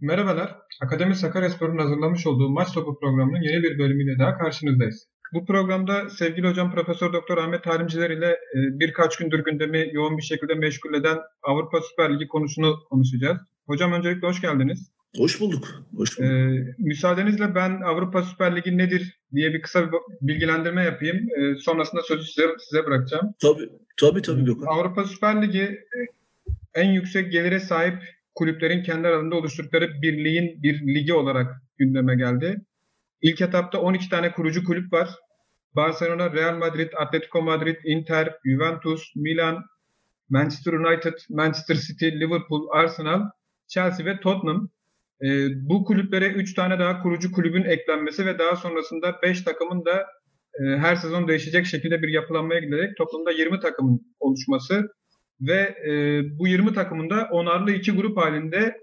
Merhabalar, Akademi Sakaryaspor'un hazırlamış olduğu Maç Topu programının yeni bir bölümüyle daha karşınızdayız. Bu programda sevgili hocam Profesör Doktor Ahmet Talimciler ile e, birkaç gündür gündemi yoğun bir şekilde meşgul eden Avrupa Süper Ligi konusunu konuşacağız. Hocam öncelikle hoş geldiniz. Hoş bulduk. Hoş bulduk. Ee, müsaadenizle ben Avrupa Süper Ligi nedir diye bir kısa bir bilgilendirme yapayım. Ee, sonrasında sözü size, size bırakacağım. Tabii tabii tabii Gökhan. Avrupa Süper Ligi e, en yüksek gelire sahip kulüplerin kendi aralarında oluşturdukları birliğin bir ligi olarak gündeme geldi. İlk etapta 12 tane kurucu kulüp var. Barcelona, Real Madrid, Atletico Madrid, Inter, Juventus, Milan, Manchester United, Manchester City, Liverpool, Arsenal, Chelsea ve Tottenham. E, bu kulüplere 3 tane daha kurucu kulübün eklenmesi ve daha sonrasında 5 takımın da e, her sezon değişecek şekilde bir yapılanmaya giderek toplamda 20 takımın oluşması ve e, bu 20 takımın da onarlı iki grup halinde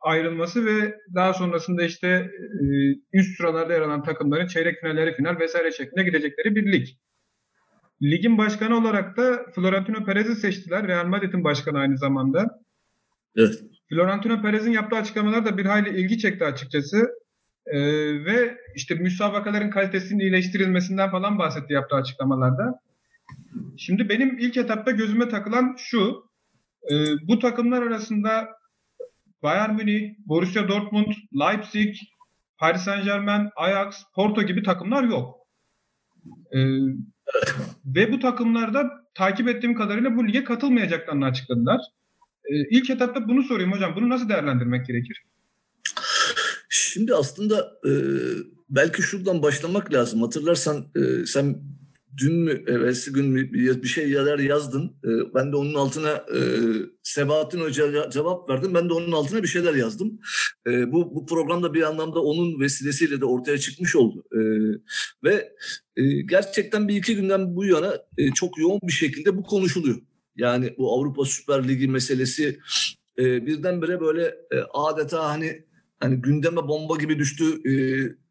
ayrılması ve daha sonrasında işte e, üst sıralarda yer alan takımların çeyrek finalleri final vesaire şeklinde gidecekleri bir lig. Ligin başkanı olarak da Florentino Perez'i seçtiler. Real Madrid'in başkanı aynı zamanda. Evet. Florentino Perez'in yaptığı açıklamalar da bir hayli ilgi çekti açıkçası. Ee, ve işte müsabakaların kalitesinin iyileştirilmesinden falan bahsetti yaptığı açıklamalarda. Şimdi benim ilk etapta gözüme takılan şu. E, bu takımlar arasında Bayern Münih, Borussia Dortmund, Leipzig, Paris Saint Germain, Ajax, Porto gibi takımlar yok. E, ve bu takımlarda takip ettiğim kadarıyla bu lige katılmayacaklarını açıkladılar. E, ilk etapta bunu sorayım hocam. Bunu nasıl değerlendirmek gerekir? Şimdi aslında e, belki şuradan başlamak lazım. Hatırlarsan e, sen dün mü evvelsi gün mü bir şey yazar yazdın. E, ben de onun altına e, Sebahattin Hoca cevap verdim. Ben de onun altına bir şeyler yazdım. E, bu, bu programda bir anlamda onun vesilesiyle de ortaya çıkmış oldu. E, ve gerçekten bir iki günden bu yana çok yoğun bir şekilde bu konuşuluyor. Yani bu Avrupa Süper Ligi meselesi e, birdenbire böyle adeta hani hani gündeme bomba gibi düştü e,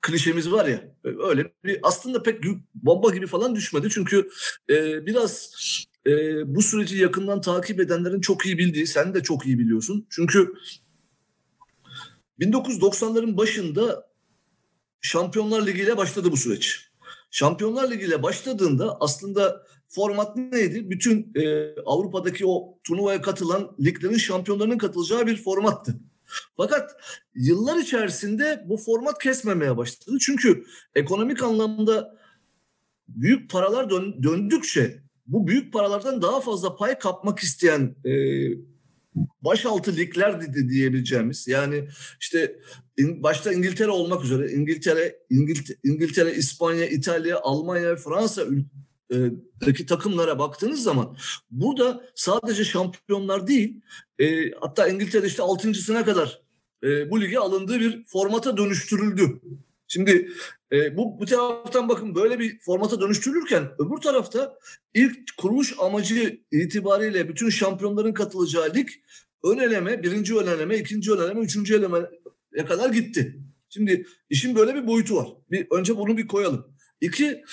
klişemiz var ya öyle bir aslında pek bomba gibi falan düşmedi çünkü e, biraz e, bu süreci yakından takip edenlerin çok iyi bildiği sen de çok iyi biliyorsun çünkü 1990'ların başında Şampiyonlar Ligi ile başladı bu süreç. Şampiyonlar Ligi ile başladığında aslında format neydi? Bütün e, Avrupa'daki o turnuvaya katılan liglerin şampiyonlarının katılacağı bir formattı. Fakat yıllar içerisinde bu format kesmemeye başladı. Çünkü ekonomik anlamda büyük paralar dön, döndükçe bu büyük paralardan daha fazla pay kapmak isteyen e, başaltı ligler diyebileceğimiz yani işte in, başta İngiltere olmak üzere İngiltere, İngiltere, İngiltere, İspanya, İtalya, Almanya, Fransa daki takımlara baktığınız zaman burada sadece şampiyonlar değil e, hatta İngiltere işte altıncısına kadar e, bu lige alındığı bir formata dönüştürüldü. Şimdi e, bu, bu taraftan bakın böyle bir formata dönüştürülürken öbür tarafta ilk kuruluş amacı itibariyle bütün şampiyonların katılacağı lig ön eleme, birinci ön eleme, ikinci ön eleme, üçüncü elemeye kadar gitti. Şimdi işin böyle bir boyutu var. Bir, önce bunu bir koyalım. İki,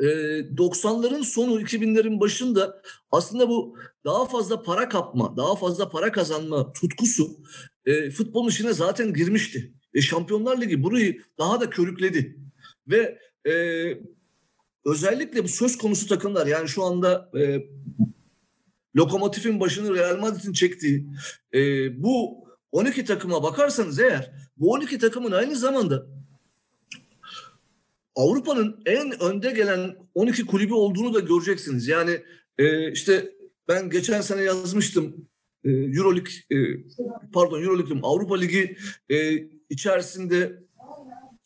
90'ların sonu 2000'lerin başında aslında bu daha fazla para kapma, daha fazla para kazanma tutkusu e, futbolun içine zaten girmişti. Ve Şampiyonlar Ligi burayı daha da körükledi. Ve e, özellikle bu söz konusu takımlar yani şu anda e, Lokomotif'in başını Real Madrid'in çektiği e, bu 12 takıma bakarsanız eğer bu 12 takımın aynı zamanda Avrupa'nın en önde gelen 12 kulübü olduğunu da göreceksiniz. Yani e, işte ben geçen sene yazmıştım e, Euroleague e, pardon Euroleague Avrupa Ligi e, içerisinde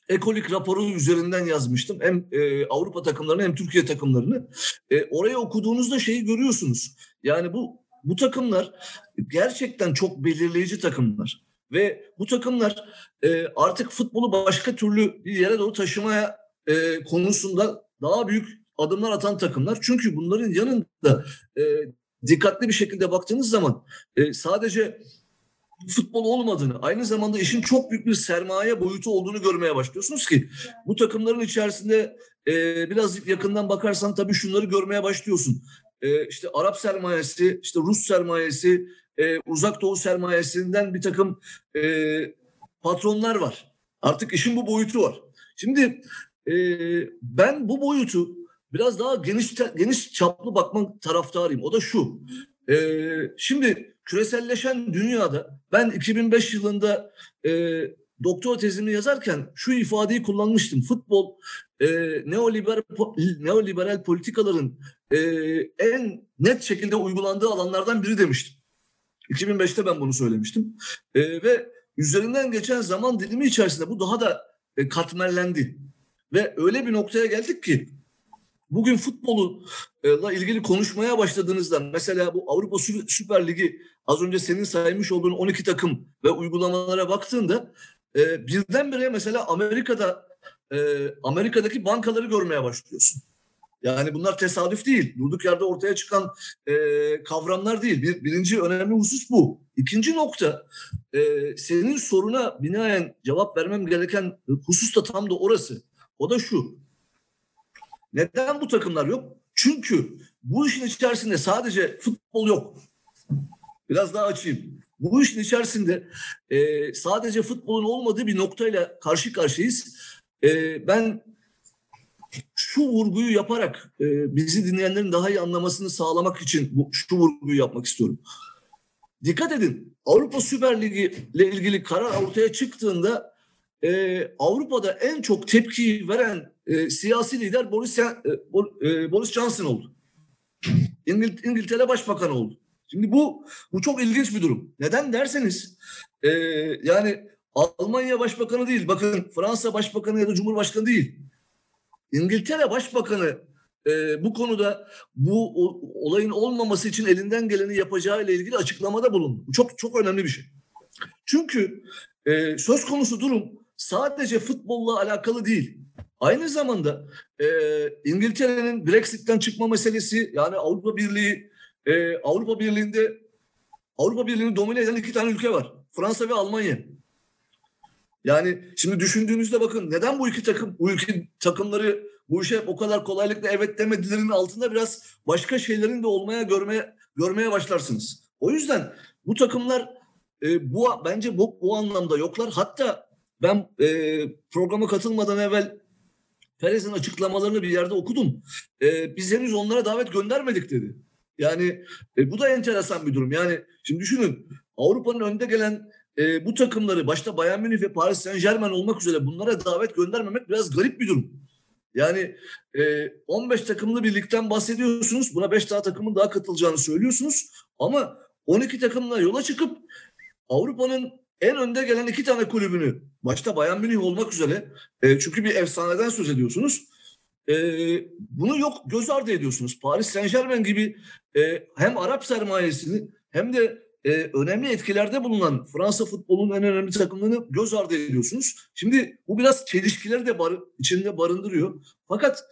ekolik raporu üzerinden yazmıştım. Hem e, Avrupa takımlarını hem Türkiye takımlarını. E, oraya okuduğunuzda şeyi görüyorsunuz. Yani bu bu takımlar gerçekten çok belirleyici takımlar. Ve bu takımlar e, artık futbolu başka türlü bir yere doğru taşımaya e, konusunda daha büyük adımlar atan takımlar. Çünkü bunların yanında e, dikkatli bir şekilde baktığınız zaman e, sadece futbol olmadığını, aynı zamanda işin çok büyük bir sermaye boyutu olduğunu görmeye başlıyorsunuz ki bu takımların içerisinde e, biraz yakından bakarsan tabii şunları görmeye başlıyorsun. E, işte Arap sermayesi, işte Rus sermayesi, e, Uzak Doğu sermayesinden bir takım e, patronlar var. Artık işin bu boyutu var. Şimdi e, ben bu boyutu biraz daha geniş geniş çaplı bakmak taraftarıyım. O da şu. E, şimdi küreselleşen dünyada ben 2005 yılında e, doktor tezimi yazarken şu ifadeyi kullanmıştım. Futbol e, neoliberal neoliberal politikaların e, en net şekilde uygulandığı alanlardan biri demiştim. 2005'te ben bunu söylemiştim. E, ve üzerinden geçen zaman dilimi içerisinde bu daha da e, katmerlendi. Ve öyle bir noktaya geldik ki bugün futbolla ilgili konuşmaya başladığınızda mesela bu Avrupa Süper Ligi az önce senin saymış olduğun 12 takım ve uygulamalara baktığında e, birdenbire mesela Amerika'da e, Amerika'daki bankaları görmeye başlıyorsun. Yani bunlar tesadüf değil. Durduk yerde ortaya çıkan e, kavramlar değil. Bir, birinci önemli husus bu. İkinci nokta e, senin soruna binaen cevap vermem gereken husus da tam da orası. O da şu. Neden bu takımlar yok? Çünkü bu işin içerisinde sadece futbol yok. Biraz daha açayım. Bu işin içerisinde e, sadece futbolun olmadığı bir noktayla karşı karşıyayız. E, ben şu vurguyu yaparak e, bizi dinleyenlerin daha iyi anlamasını sağlamak için bu, şu vurguyu yapmak istiyorum. Dikkat edin Avrupa Süper Ligi ile ilgili karar ortaya çıktığında e, Avrupa'da en çok tepki veren e, siyasi lider Boris, e, e, Boris Johnson oldu. İngil, İngiltere Başbakanı oldu. Şimdi bu bu çok ilginç bir durum. Neden derseniz e, yani Almanya Başbakanı değil, bakın Fransa Başbakanı ya da Cumhurbaşkanı değil. İngiltere Başbakanı e, bu konuda bu o, olayın olmaması için elinden geleni yapacağı ile ilgili açıklamada bulundu. Bu çok çok önemli bir şey. Çünkü e, söz konusu durum sadece futbolla alakalı değil. Aynı zamanda e, İngiltere'nin Brexit'ten çıkma meselesi yani Avrupa Birliği e, Avrupa Birliği'nde Avrupa Birliği'ni domine eden iki tane ülke var. Fransa ve Almanya. Yani şimdi düşündüğünüzde bakın neden bu iki takım, bu ülke takımları bu işe o kadar kolaylıkla evet demedilerinin altında biraz başka şeylerin de olmaya görmeye görmeye başlarsınız. O yüzden bu takımlar e, bu bence bu, bu anlamda yoklar. Hatta ben e, programa katılmadan evvel Perez'in açıklamalarını bir yerde okudum. E, biz henüz onlara davet göndermedik dedi. Yani e, bu da enteresan bir durum. Yani şimdi düşünün Avrupa'nın önde gelen e, bu takımları başta Bayern Münih ve Paris Saint Germain olmak üzere bunlara davet göndermemek biraz garip bir durum. Yani e, 15 takımlı bir ligden bahsediyorsunuz. Buna 5 daha takımın daha katılacağını söylüyorsunuz. Ama 12 takımla yola çıkıp Avrupa'nın en önde gelen iki tane kulübünü başta Bayern Münih olmak üzere e, çünkü bir efsaneden söz ediyorsunuz. E, bunu yok göz ardı ediyorsunuz. Paris Saint Germain gibi e, hem Arap sermayesini hem de e, önemli etkilerde bulunan Fransa futbolunun en önemli takımlarını göz ardı ediyorsunuz. Şimdi bu biraz çelişkileri de bar, içinde barındırıyor. Fakat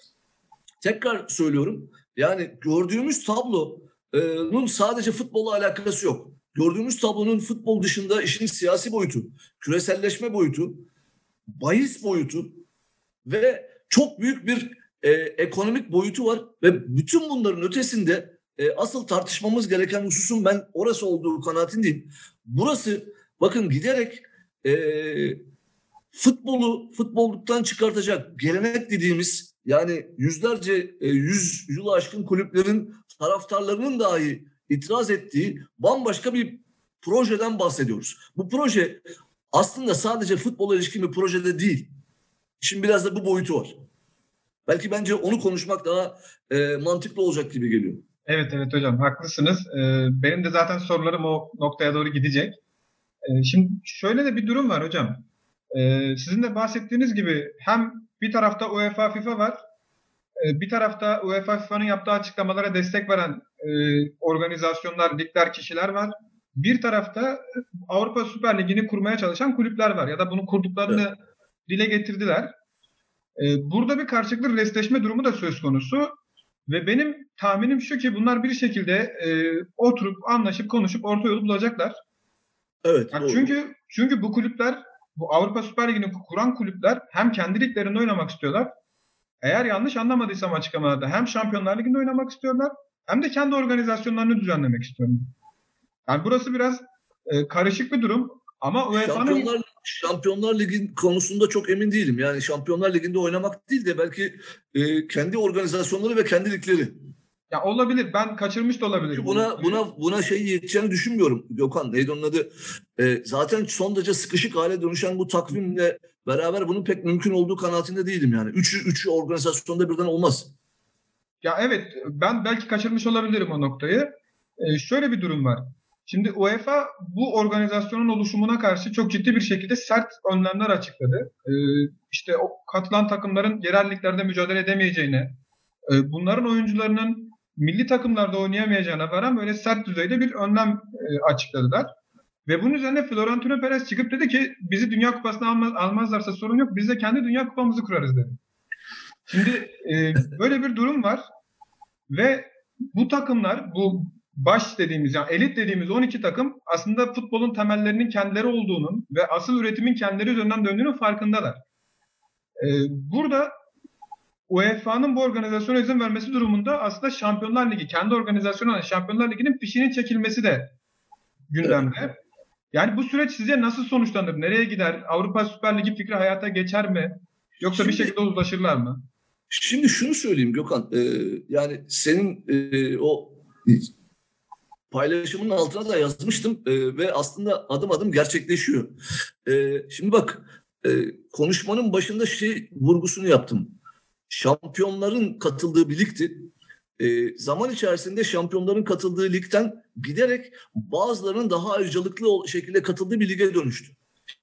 tekrar söylüyorum yani gördüğümüz tablonun sadece futbolla alakası yok. Gördüğümüz tablonun futbol dışında işin siyasi boyutu, küreselleşme boyutu, bahis boyutu ve çok büyük bir e, ekonomik boyutu var ve bütün bunların ötesinde e, asıl tartışmamız gereken hususun ben orası olduğu kanaatindeyim. Burası bakın giderek e, futbolu futbolluktan çıkartacak gelenek dediğimiz yani yüzlerce e, yüz yılı aşkın kulüplerin taraftarlarının dahi itiraz ettiği bambaşka bir projeden bahsediyoruz. Bu proje aslında sadece futbola ilişkin bir projede değil. Şimdi biraz da bu boyutu var. Belki bence onu konuşmak daha e, mantıklı olacak gibi geliyor. Evet evet hocam haklısınız. Ee, benim de zaten sorularım o noktaya doğru gidecek. Ee, şimdi şöyle de bir durum var hocam. Ee, sizin de bahsettiğiniz gibi hem bir tarafta UEFA FIFA var. Ee, bir tarafta UEFA FIFA'nın yaptığı açıklamalara destek veren e, organizasyonlar, ligler, kişiler var. Bir tarafta Avrupa Süper Ligi'ni kurmaya çalışan kulüpler var ya da bunu kurduklarını evet. dile getirdiler. Ee, burada bir karşılıklı restleşme durumu da söz konusu. Ve benim tahminim şu ki bunlar bir şekilde e, oturup anlaşıp konuşup orta yolu bulacaklar. Evet. Yani çünkü çünkü bu kulüpler bu Avrupa Süper Ligi'ni kuran kulüpler hem kendi liglerinde oynamak istiyorlar. Eğer yanlış anlamadıysam açıklamalarda hem Şampiyonlar Ligi'nde oynamak istiyorlar hem de kendi organizasyonlarını düzenlemek istiyorlar. Yani burası biraz e, karışık bir durum. Ama UEFA'nın Şampiyonlar, Şampiyonlar Ligi konusunda çok emin değilim. Yani Şampiyonlar Ligi'nde oynamak değil de belki e, kendi organizasyonları ve kendi ligleri. ya olabilir. Ben kaçırmış da olabilirim. Çünkü buna buna buna şey yeteceğini düşünmüyorum Gökhan. Neydi onun adı? E, zaten son derece sıkışık hale dönüşen bu takvimle beraber bunun pek mümkün olduğu kanaatinde değilim yani. Üçü, üçü organizasyonda birden olmaz. Ya evet ben belki kaçırmış olabilirim o noktayı. Ee, şöyle bir durum var. Şimdi UEFA bu organizasyonun oluşumuna karşı çok ciddi bir şekilde sert önlemler açıkladı. Ee, işte o katılan takımların yerel liglerde mücadele edemeyeceğine, e, bunların oyuncularının milli takımlarda oynayamayacağına varan böyle sert düzeyde bir önlem e, açıkladılar. Ve bunun üzerine Florentino Perez çıkıp dedi ki bizi Dünya Kupası'na almaz, almazlarsa sorun yok biz de kendi Dünya Kupamızı kurarız dedi. Şimdi e, böyle bir durum var ve bu takımlar bu baş dediğimiz yani elit dediğimiz 12 takım aslında futbolun temellerinin kendileri olduğunun ve asıl üretimin kendileri üzerinden döndüğünün farkındalar. E, burada UEFA'nın bu organizasyona izin vermesi durumunda aslında Şampiyonlar Ligi kendi organizasyonu olan Şampiyonlar Ligi'nin fişinin çekilmesi de gündemde. Yani bu süreç size nasıl sonuçlanır? Nereye gider? Avrupa Süper Ligi fikri hayata geçer mi? Yoksa bir Şimdi- şekilde uzlaşırlar mı? Şimdi şunu söyleyeyim Gökhan. e, yani senin e, o paylaşımın altına da yazmıştım e, ve aslında adım adım gerçekleşiyor. E, şimdi bak e, konuşmanın başında şey vurgusunu yaptım. Şampiyonların katıldığı bir ligdi. E, zaman içerisinde şampiyonların katıldığı ligden giderek bazılarının daha ayrıcalıklı şekilde katıldığı bir lige dönüştü.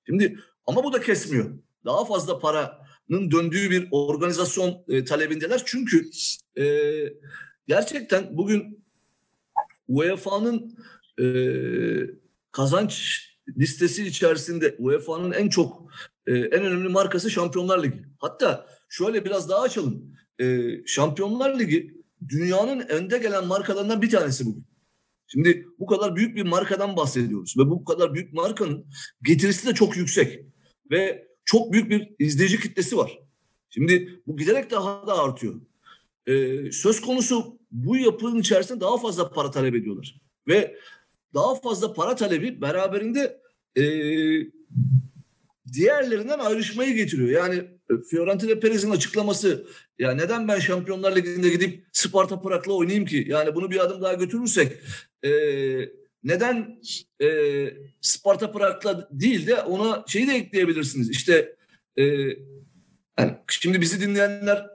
Şimdi ama bu da kesmiyor. Daha fazla paranın döndüğü bir organizasyon e, talebindeler. Çünkü e, gerçekten bugün UEFA'nın e, kazanç listesi içerisinde UEFA'nın en çok e, en önemli markası Şampiyonlar Ligi. Hatta şöyle biraz daha açalım. E, Şampiyonlar Ligi dünyanın önde gelen markalarından bir tanesi bugün. Şimdi bu kadar büyük bir markadan bahsediyoruz ve bu kadar büyük markanın getirisi de çok yüksek ve çok büyük bir izleyici kitlesi var. Şimdi bu giderek daha da artıyor. Ee, söz konusu bu yapının içerisinde daha fazla para talep ediyorlar. Ve daha fazla para talebi beraberinde e, diğerlerinden ayrışmayı getiriyor. Yani e, Fiorentina Perez'in açıklaması ya neden ben Şampiyonlar Ligi'nde gidip Sparta Prag'la oynayayım ki? Yani bunu bir adım daha götürürsek e, neden e, Sparta Prag'la değil de ona şeyi de ekleyebilirsiniz. İşte e, yani şimdi bizi dinleyenler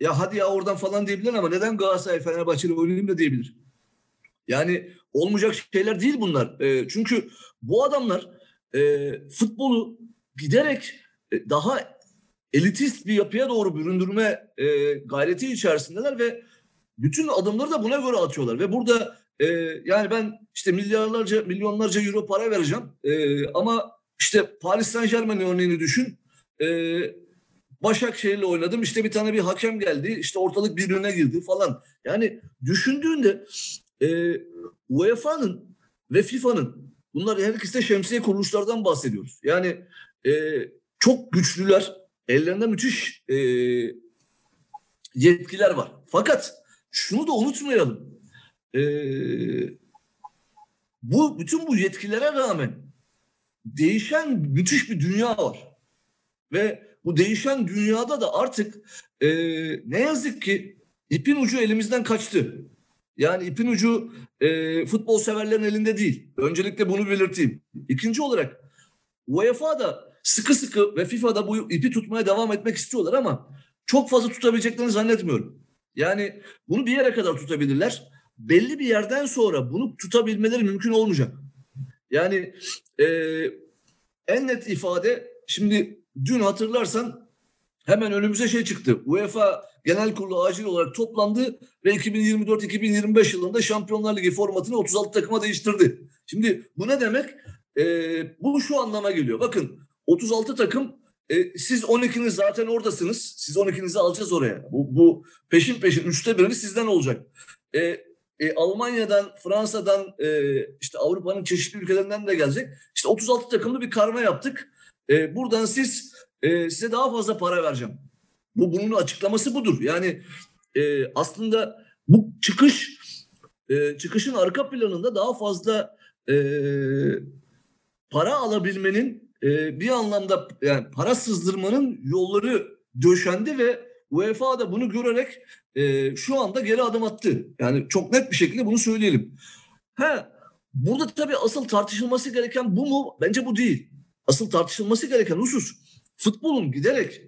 ya hadi ya oradan falan diyebilir ama neden Galatasaray Fenerbahçe'yle oynayayım da diyebilir. Yani olmayacak şeyler değil bunlar. E, çünkü bu adamlar e, futbolu giderek e, daha elitist bir yapıya doğru büründürme e, gayreti içerisindeler ve bütün adımları da buna göre atıyorlar. Ve burada e, yani ben işte milyarlarca, milyonlarca euro para vereceğim e, ama işte Paris Saint Germain örneğini düşün. E, Başakşehir'le oynadım. İşte bir tane bir hakem geldi. İşte ortalık birbirine girdi falan. Yani düşündüğünde e, UEFA'nın ve FIFA'nın bunlar her ikisi de şemsiye kuruluşlardan bahsediyoruz. Yani e, çok güçlüler. Ellerinde müthiş e, yetkiler var. Fakat şunu da unutmayalım. E, bu bütün bu yetkilere rağmen değişen müthiş bir dünya var. Ve bu değişen dünyada da artık e, ne yazık ki ipin ucu elimizden kaçtı. Yani ipin ucu e, futbol severlerin elinde değil. Öncelikle bunu belirteyim. İkinci olarak UEFA da sıkı sıkı ve FIFA da bu ipi tutmaya devam etmek istiyorlar ama çok fazla tutabileceklerini zannetmiyorum. Yani bunu bir yere kadar tutabilirler. Belli bir yerden sonra bunu tutabilmeleri mümkün olmayacak. Yani e, en net ifade şimdi dün hatırlarsan hemen önümüze şey çıktı. UEFA Genel Kurulu acil olarak toplandı ve 2024-2025 yılında Şampiyonlar Ligi formatını 36 takıma değiştirdi. Şimdi bu ne demek? Ee, bu şu anlama geliyor. Bakın 36 takım e, siz 12'niz zaten oradasınız. Siz 12'nizi alacağız oraya. Bu, bu peşin peşin üçte birini sizden olacak. E, e, Almanya'dan, Fransa'dan, e, işte Avrupa'nın çeşitli ülkelerinden de gelecek. İşte 36 takımlı bir karma yaptık. E, buradan siz e, size daha fazla para vereceğim. Bu bunun açıklaması budur. Yani e, aslında bu çıkış e, çıkışın arka planında daha fazla e, para alabilmenin e, bir anlamda yani para sızdırmanın yolları döşendi ve UEFA da bunu görerek e, şu anda geri adım attı. Yani çok net bir şekilde bunu söyleyelim. Ha, burada tabii asıl tartışılması gereken bu mu? Bence bu değil. Asıl tartışılması gereken husus futbolun giderek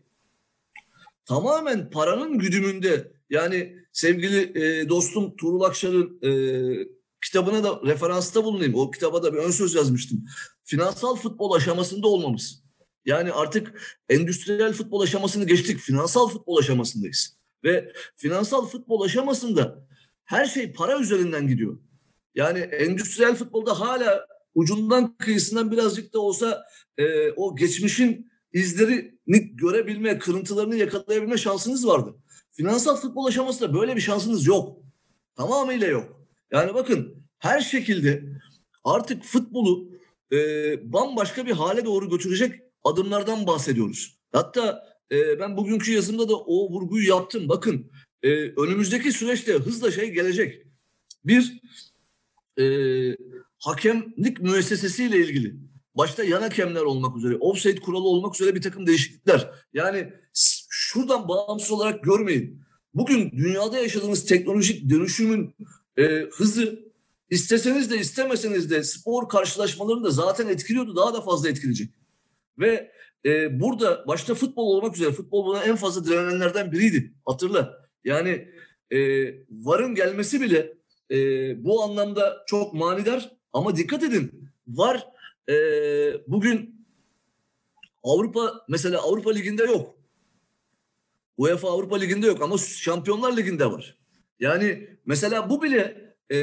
tamamen paranın güdümünde yani sevgili e, dostum Tuğrul Akşar'ın e, kitabına da referansta bulunayım. O kitaba da bir ön söz yazmıştım. Finansal futbol aşamasında olmamız. Yani artık endüstriyel futbol aşamasını geçtik. Finansal futbol aşamasındayız. Ve finansal futbol aşamasında her şey para üzerinden gidiyor. Yani endüstriyel futbolda hala ucundan kıyısından birazcık da olsa e, o geçmişin izlerini görebilme, kırıntılarını yakalayabilme şansınız vardı. Finansal futbol aşamasında böyle bir şansınız yok. Tamamıyla yok. Yani bakın her şekilde artık futbolu e, bambaşka bir hale doğru götürecek adımlardan bahsediyoruz. Hatta e, ben bugünkü yazımda da o vurguyu yaptım. Bakın e, önümüzdeki süreçte hızla şey gelecek. Bir e, hakemlik müessesesiyle ilgili başta yan hakemler olmak üzere, offside kuralı olmak üzere bir takım değişiklikler. Yani şuradan bağımsız olarak görmeyin. Bugün dünyada yaşadığımız teknolojik dönüşümün e, hızı isteseniz de istemeseniz de spor karşılaşmalarını da zaten etkiliyordu. Daha da fazla etkileyecek. Ve e, burada başta futbol olmak üzere futbol buna en fazla direnenlerden biriydi. Hatırla. Yani e, VAR'ın gelmesi bile e, bu anlamda çok manidar ama dikkat edin VAR e, bugün Avrupa mesela Avrupa Ligi'nde yok. UEFA Avrupa Ligi'nde yok ama Şampiyonlar Ligi'nde var. Yani mesela bu bile e,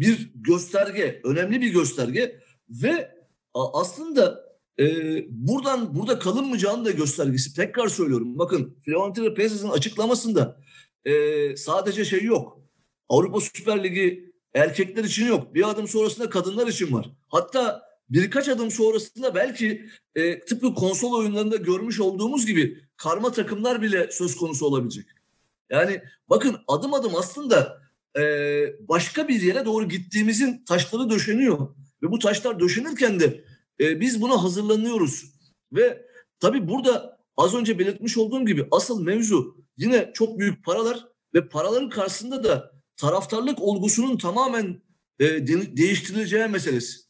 bir gösterge, önemli bir gösterge ve aslında e, buradan burada kalınmayacağını da göstergesi. Tekrar söylüyorum. Bakın Florentino Perez'in açıklamasında e, sadece şey yok. Avrupa Süper Ligi erkekler için yok. Bir adım sonrasında kadınlar için var. Hatta birkaç adım sonrasında belki e, tıpkı konsol oyunlarında görmüş olduğumuz gibi karma takımlar bile söz konusu olabilecek. Yani bakın adım adım aslında e, başka bir yere doğru gittiğimizin taşları döşeniyor. Ve bu taşlar döşenirken de e, biz buna hazırlanıyoruz. Ve tabii burada az önce belirtmiş olduğum gibi asıl mevzu yine çok büyük paralar ve paraların karşısında da taraftarlık olgusunun tamamen e, de, değiştirileceği meselesi.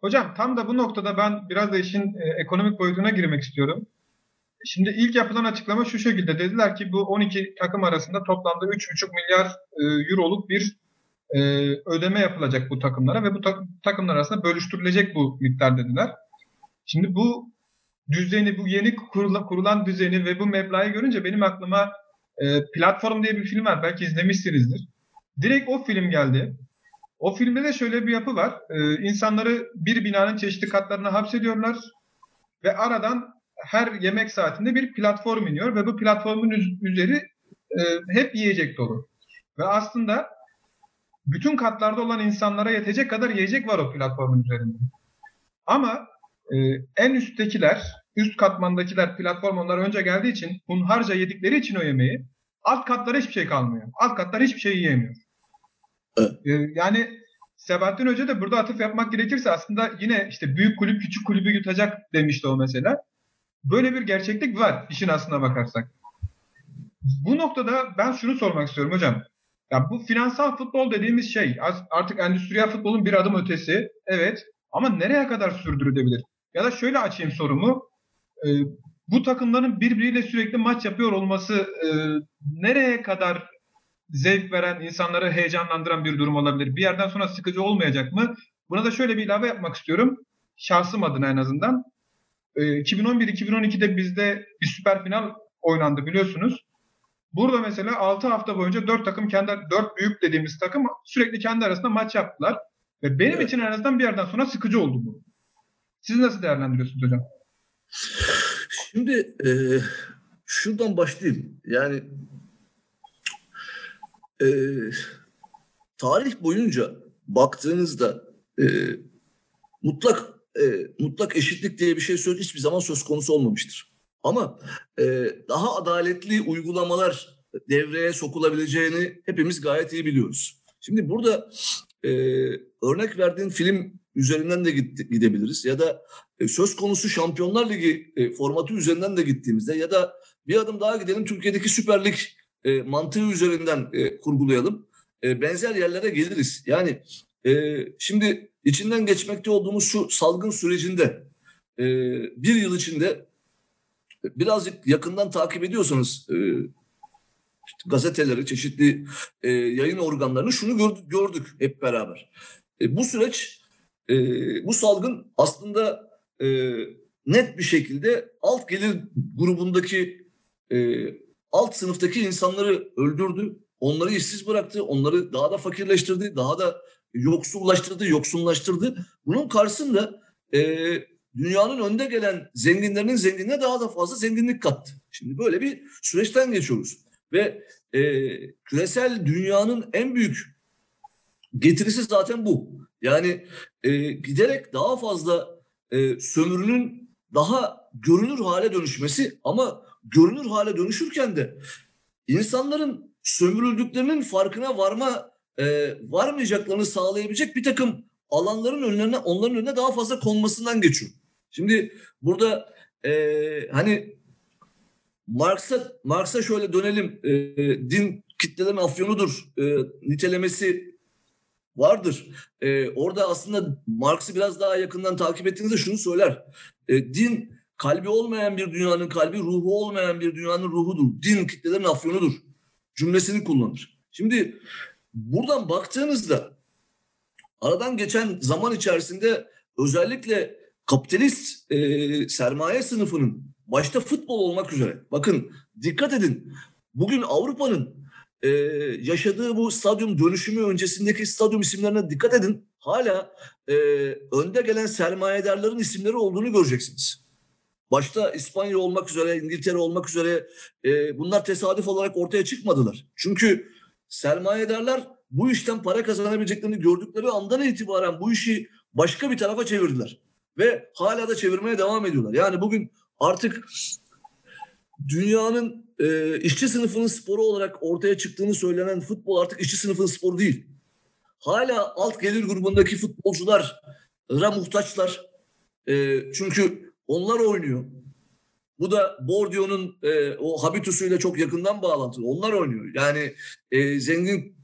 Hocam tam da bu noktada ben biraz da işin e, ekonomik boyutuna girmek istiyorum. Şimdi ilk yapılan açıklama şu şekilde. Dediler ki bu 12 takım arasında toplamda 3,5 milyar e, euroluk bir e, ödeme yapılacak bu takımlara ve bu tak, takımlar arasında bölüştürülecek bu miktar dediler. Şimdi bu düzeni, bu yeni kurulan, kurulan düzeni ve bu meblağı görünce benim aklıma e, Platform diye bir film var. Belki izlemişsinizdir. Direkt o film geldi. O filmde de şöyle bir yapı var. E, insanları bir binanın çeşitli katlarına hapsediyorlar ve aradan her yemek saatinde bir platform iniyor ve bu platformun üzeri e, hep yiyecek dolu. Ve aslında bütün katlarda olan insanlara yetecek kadar yiyecek var o platformun üzerinde. Ama e, en üsttekiler, üst katmandakiler platform onlar önce geldiği için hunharca yedikleri için o yemeği alt katlara hiçbir şey kalmıyor. Alt katlar hiçbir şey yiyemiyor. E, yani Sebahattin Hoca da burada atıf yapmak gerekirse aslında yine işte büyük kulüp küçük kulübü yutacak demişti o mesela. Böyle bir gerçeklik var işin aslına bakarsak. Bu noktada ben şunu sormak istiyorum hocam. Ya bu finansal futbol dediğimiz şey artık endüstriyel futbolun bir adım ötesi. Evet ama nereye kadar sürdürülebilir? Ya da şöyle açayım sorumu. E, bu takımların birbiriyle sürekli maç yapıyor olması e, nereye kadar zevk veren, insanları heyecanlandıran bir durum olabilir? Bir yerden sonra sıkıcı olmayacak mı? Buna da şöyle bir ilave yapmak istiyorum. Şahsım adına en azından. E, 2011-2012'de bizde bir süper final oynandı biliyorsunuz. Burada mesela 6 hafta boyunca 4 takım kendi 4 büyük dediğimiz takım sürekli kendi arasında maç yaptılar. Ve benim evet. için en azından bir yerden sonra sıkıcı oldu bu. Siz nasıl değerlendiriyorsunuz hocam? Şimdi e, şuradan başlayayım. Yani e, tarih boyunca baktığınızda e, mutlak e, mutlak eşitlik diye bir şey söz hiçbir zaman söz konusu olmamıştır. Ama e, daha adaletli uygulamalar devreye sokulabileceğini hepimiz gayet iyi biliyoruz. Şimdi burada e, örnek verdiğin film üzerinden de gidebiliriz ya da e, söz konusu Şampiyonlar Ligi e, formatı üzerinden de gittiğimizde ya da bir adım daha gidelim Türkiye'deki Süper Lig e, mantığı üzerinden e, kurgulayalım. E, benzer yerlere geliriz. Yani e, şimdi içinden geçmekte olduğumuz şu salgın sürecinde e, bir yıl içinde birazcık yakından takip ediyorsanız e, gazeteleri, çeşitli e, yayın organlarını şunu gördük, gördük hep beraber. E, bu süreç, e, bu salgın aslında e, net bir şekilde alt gelir grubundaki e, alt sınıftaki insanları öldürdü. Onları işsiz bıraktı, onları daha da fakirleştirdi, daha da yoksullaştırdı, yoksunlaştırdı. Bunun karşısında e, dünyanın önde gelen zenginlerinin zenginliğine daha da fazla zenginlik kattı. Şimdi böyle bir süreçten geçiyoruz. Ve e, küresel dünyanın en büyük getirisi zaten bu. Yani e, giderek daha fazla e, sömürünün daha görünür hale dönüşmesi ama görünür hale dönüşürken de insanların sömürüldüklerinin farkına varma e, varmayacaklarını sağlayabilecek bir takım alanların önlerine onların önüne daha fazla konmasından geçiyor. Şimdi burada e, hani Marx'a Marx'a şöyle dönelim. E, din kitlelerin afyonudur e, nitelemesi vardır. E, orada aslında Marx'ı biraz daha yakından takip ettiğinizde şunu söyler. E, din kalbi olmayan bir dünyanın kalbi, ruhu olmayan bir dünyanın ruhudur. Din kitlelerin afyonudur cümlesini kullanır. Şimdi buradan baktığınızda aradan geçen zaman içerisinde özellikle kapitalist e, sermaye sınıfının başta futbol olmak üzere bakın dikkat edin bugün Avrupa'nın e, yaşadığı bu stadyum dönüşümü öncesindeki stadyum isimlerine dikkat edin hala e, önde gelen sermayedarların isimleri olduğunu göreceksiniz. Başta İspanya olmak üzere, İngiltere olmak üzere e, bunlar tesadüf olarak ortaya çıkmadılar. Çünkü sermayedarlar bu işten para kazanabileceklerini gördükleri andan itibaren bu işi başka bir tarafa çevirdiler. Ve hala da çevirmeye devam ediyorlar. Yani bugün artık dünyanın e, işçi sınıfının sporu olarak ortaya çıktığını söylenen futbol artık işçi sınıfının sporu değil. Hala alt gelir grubundaki futbolculara muhtaçlar. E, çünkü onlar oynuyor. Bu da Bordio'nun e, o habitusuyla çok yakından bağlantılı. Onlar oynuyor. Yani e, zengin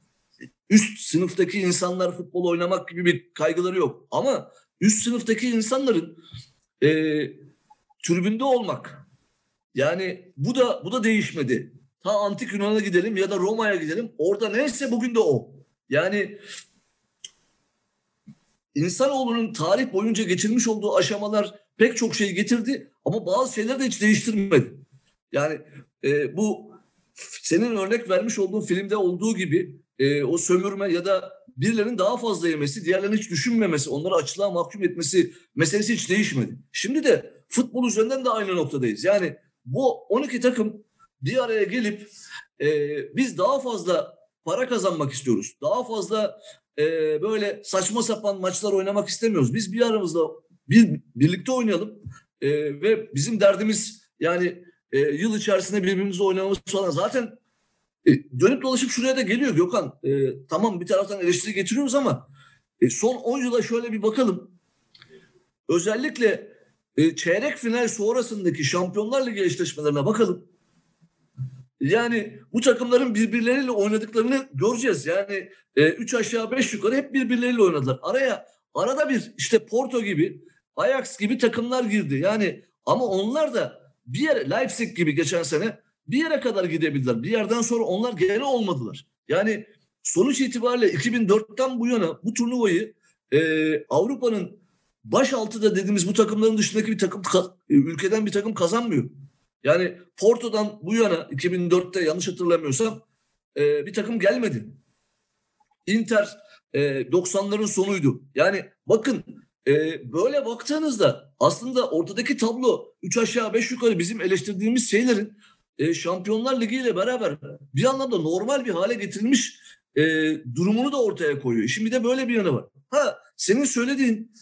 üst sınıftaki insanlar futbol oynamak gibi bir kaygıları yok. Ama üst sınıftaki insanların e, tribünde olmak yani bu da bu da değişmedi. Ta antik Yunan'a gidelim ya da Roma'ya gidelim. Orada neyse bugün de o. Yani insanoğlunun tarih boyunca geçirmiş olduğu aşamalar pek çok şey getirdi ama bazı şeyler de hiç değiştirmedi. Yani e, bu senin örnek vermiş olduğun filmde olduğu gibi e, o sömürme ya da birilerinin daha fazla yemesi, diğerlerinin hiç düşünmemesi, onları açlığa mahkum etmesi meselesi hiç değişmedi. Şimdi de futbol üzerinden de aynı noktadayız. Yani bu 12 takım bir araya gelip e, biz daha fazla para kazanmak istiyoruz. Daha fazla e, böyle saçma sapan maçlar oynamak istemiyoruz. Biz bir aramızda bir birlikte oynayalım e, ve bizim derdimiz yani e, yıl içerisinde birbirimizle oynamamız falan. Zaten e, dönüp dolaşıp şuraya da geliyor Gökhan. E, tamam bir taraftan eleştiri getiriyoruz ama e, son 10 yıla şöyle bir bakalım. Özellikle e, çeyrek final sonrasındaki Şampiyonlar Ligi eşleşmelerine bakalım. Yani bu takımların birbirleriyle oynadıklarını göreceğiz. Yani e, üç aşağı beş yukarı hep birbirleriyle oynadılar. Araya arada bir işte Porto gibi Ajax gibi takımlar girdi. Yani ama onlar da bir yere Leipzig gibi geçen sene bir yere kadar gidebildiler. Bir yerden sonra onlar gene olmadılar. Yani sonuç itibariyle 2004'ten bu yana bu turnuvayı e, Avrupa'nın baş altıda dediğimiz bu takımların dışındaki bir takım ülkeden bir takım kazanmıyor. Yani Porto'dan bu yana 2004'te yanlış hatırlamıyorsam e, bir takım gelmedi. Inter e, 90'ların sonuydu. Yani bakın e, böyle baktığınızda aslında ortadaki tablo 3 aşağı 5 yukarı bizim eleştirdiğimiz şeylerin e, Şampiyonlar Ligi ile beraber bir anlamda normal bir hale getirilmiş e, durumunu da ortaya koyuyor. Bir de böyle bir yanı var. Ha senin söylediğin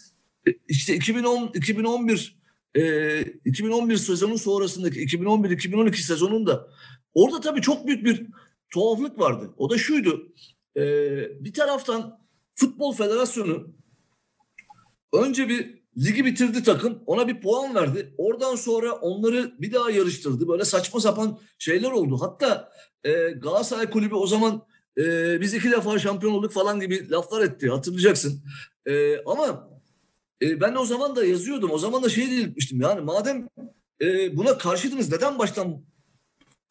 e, işte 2010 2011 e, 2011 sezonun sonrasındaki 2011-2012 sezonunda orada tabii çok büyük bir tuhaflık vardı. O da şuydu. E, bir taraftan Futbol Federasyonu önce bir ligi bitirdi takım. Ona bir puan verdi. Oradan sonra onları bir daha yarıştırdı. Böyle saçma sapan şeyler oldu. Hatta e, Galatasaray Kulübü o zaman e, biz iki defa şampiyon olduk falan gibi laflar etti. Hatırlayacaksın. E, ama e, ben o zaman da yazıyordum. O zaman da şey demiştim yani madem e, buna karşıydınız neden baştan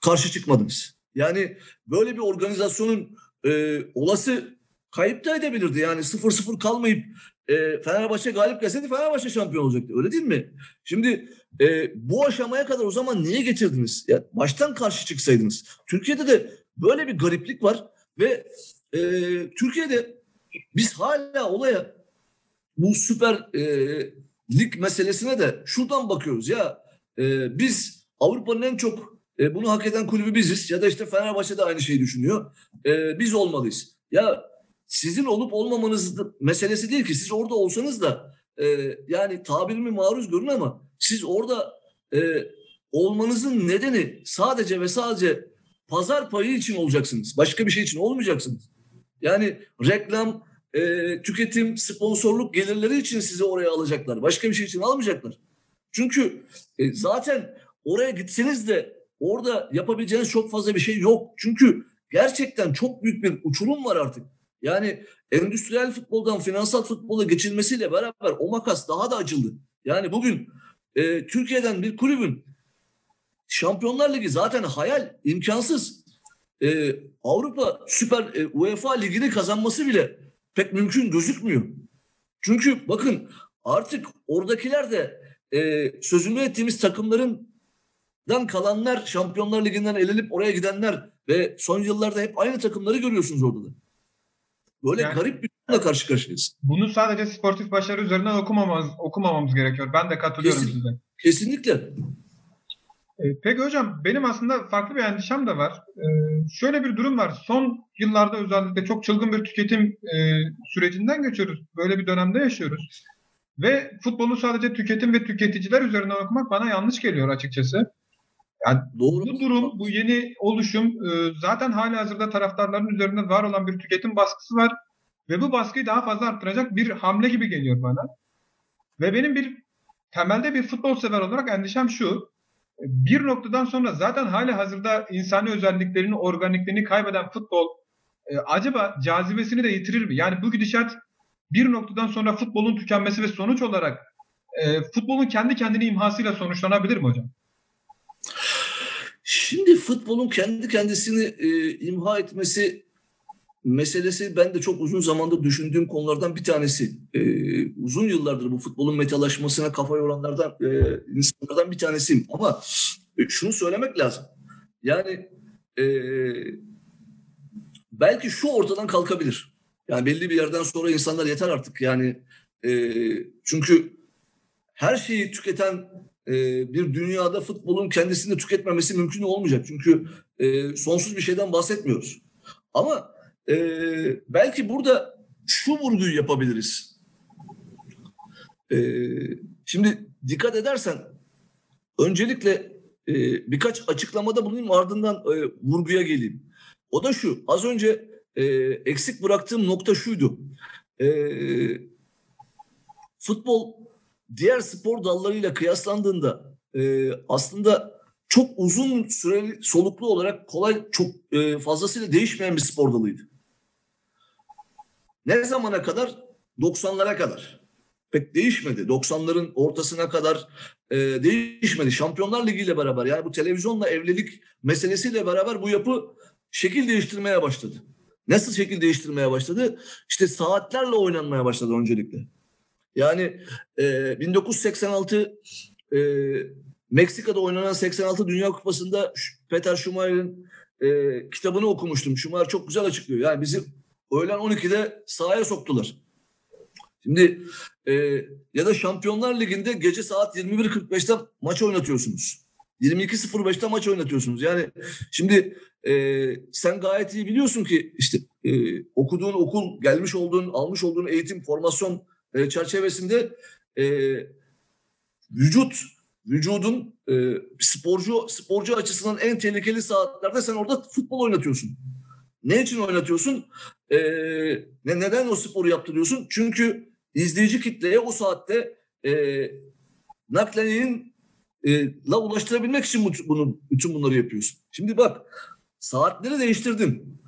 karşı çıkmadınız? Yani böyle bir organizasyonun e, olası kayıp da edebilirdi. Yani 0-0 kalmayıp e, Fenerbahçe galip gelseydi Fenerbahçe şampiyon olacaktı. Öyle değil mi? Şimdi e, bu aşamaya kadar o zaman niye getirdiniz? Ya, baştan karşı çıksaydınız. Türkiye'de de böyle bir gariplik var ve e, Türkiye'de biz hala olaya bu süper e, lig meselesine de şuradan bakıyoruz. Ya e, biz Avrupa'nın en çok e, bunu hak eden kulübü biziz ya da işte Fenerbahçe de aynı şeyi düşünüyor. E, biz olmalıyız. Ya sizin olup olmamanız meselesi değil ki siz orada olsanız da e, yani tabirimi maruz görün ama siz orada e, olmanızın nedeni sadece ve sadece pazar payı için olacaksınız. Başka bir şey için olmayacaksınız. Yani reklam, e, tüketim, sponsorluk gelirleri için sizi oraya alacaklar. Başka bir şey için almayacaklar. Çünkü e, zaten oraya gitseniz de orada yapabileceğiniz çok fazla bir şey yok. Çünkü gerçekten çok büyük bir uçurum var artık. Yani endüstriyel futboldan finansal futbola geçilmesiyle beraber o makas daha da açıldı. Yani bugün e, Türkiye'den bir kulübün Şampiyonlar Ligi zaten hayal, imkansız. E, Avrupa Süper e, UEFA Ligi'ni kazanması bile pek mümkün gözükmüyor. Çünkü bakın artık oradakiler de e, sözünü ettiğimiz takımlarından kalanlar Şampiyonlar Ligi'nden elenip oraya gidenler ve son yıllarda hep aynı takımları görüyorsunuz orada da. Böyle yani, garip bir durumla karşı karşıyayız. Bunu sadece sportif başarı üzerinden okumamamız, okumamamız gerekiyor. Ben de katılıyorum Kesin, size. Kesinlikle. E, peki hocam benim aslında farklı bir endişem de var. E, şöyle bir durum var. Son yıllarda özellikle çok çılgın bir tüketim e, sürecinden geçiyoruz. Böyle bir dönemde yaşıyoruz. Ve futbolu sadece tüketim ve tüketiciler üzerinden okumak bana yanlış geliyor açıkçası. Yani Doğru. Bu durum, bu yeni oluşum e, zaten hala hazırda taraftarların üzerinde var olan bir tüketim baskısı var. Ve bu baskıyı daha fazla arttıracak bir hamle gibi geliyor bana. Ve benim bir temelde bir futbol sever olarak endişem şu. Bir noktadan sonra zaten hala hazırda insani özelliklerini, organikliğini kaybeden futbol e, acaba cazibesini de yitirir mi? Yani bu gidişat bir noktadan sonra futbolun tükenmesi ve sonuç olarak e, futbolun kendi kendini imhasıyla sonuçlanabilir mi hocam? Şimdi futbolun kendi kendisini e, imha etmesi meselesi ben de çok uzun zamandır düşündüğüm konulardan bir tanesi. E, uzun yıllardır bu futbolun metalaşmasına kafa yoranlardan e, insanlardan bir tanesiyim. Ama e, şunu söylemek lazım. Yani e, belki şu ortadan kalkabilir. Yani belli bir yerden sonra insanlar yeter artık. Yani e, çünkü her şeyi tüketen e, bir dünyada futbolun kendisini tüketmemesi mümkün olmayacak. Çünkü e, sonsuz bir şeyden bahsetmiyoruz. Ama e, belki burada şu vurguyu yapabiliriz. E, şimdi dikkat edersen öncelikle e, birkaç açıklamada bulunayım ardından e, vurguya geleyim. O da şu az önce e, eksik bıraktığım nokta şuydu. E, futbol diğer spor dallarıyla kıyaslandığında e, aslında çok uzun süreli soluklu olarak kolay çok e, fazlasıyla değişmeyen bir spor dalıydı. Ne zamana kadar? 90'lara kadar. Pek değişmedi. 90'ların ortasına kadar e, değişmedi. Şampiyonlar Ligi ile beraber yani bu televizyonla evlilik meselesiyle beraber bu yapı şekil değiştirmeye başladı. Nasıl şekil değiştirmeye başladı? İşte saatlerle oynanmaya başladı öncelikle. Yani e, 1986 e, Meksika'da oynanan 86 Dünya Kupası'nda Peter Schumacher'in e, kitabını okumuştum. Schumacher çok güzel açıklıyor. Yani bizi öğlen 12'de sahaya soktular. Şimdi e, ya da Şampiyonlar Ligi'nde gece saat 21.45'te maç oynatıyorsunuz. 22.05'te maç oynatıyorsunuz. Yani şimdi e, sen gayet iyi biliyorsun ki işte e, okuduğun okul, gelmiş olduğun, almış olduğun eğitim, formasyon e, çerçevesinde e, vücut vücudun e, sporcu sporcu açısından en tehlikeli saatlerde sen orada futbol oynatıyorsun. Ne için oynatıyorsun? e, ne, neden o sporu yaptırıyorsun? Çünkü izleyici kitleye o saatte e, naklenin e, la ulaştırabilmek için bunu bütün bunları yapıyorsun. Şimdi bak saatleri değiştirdin.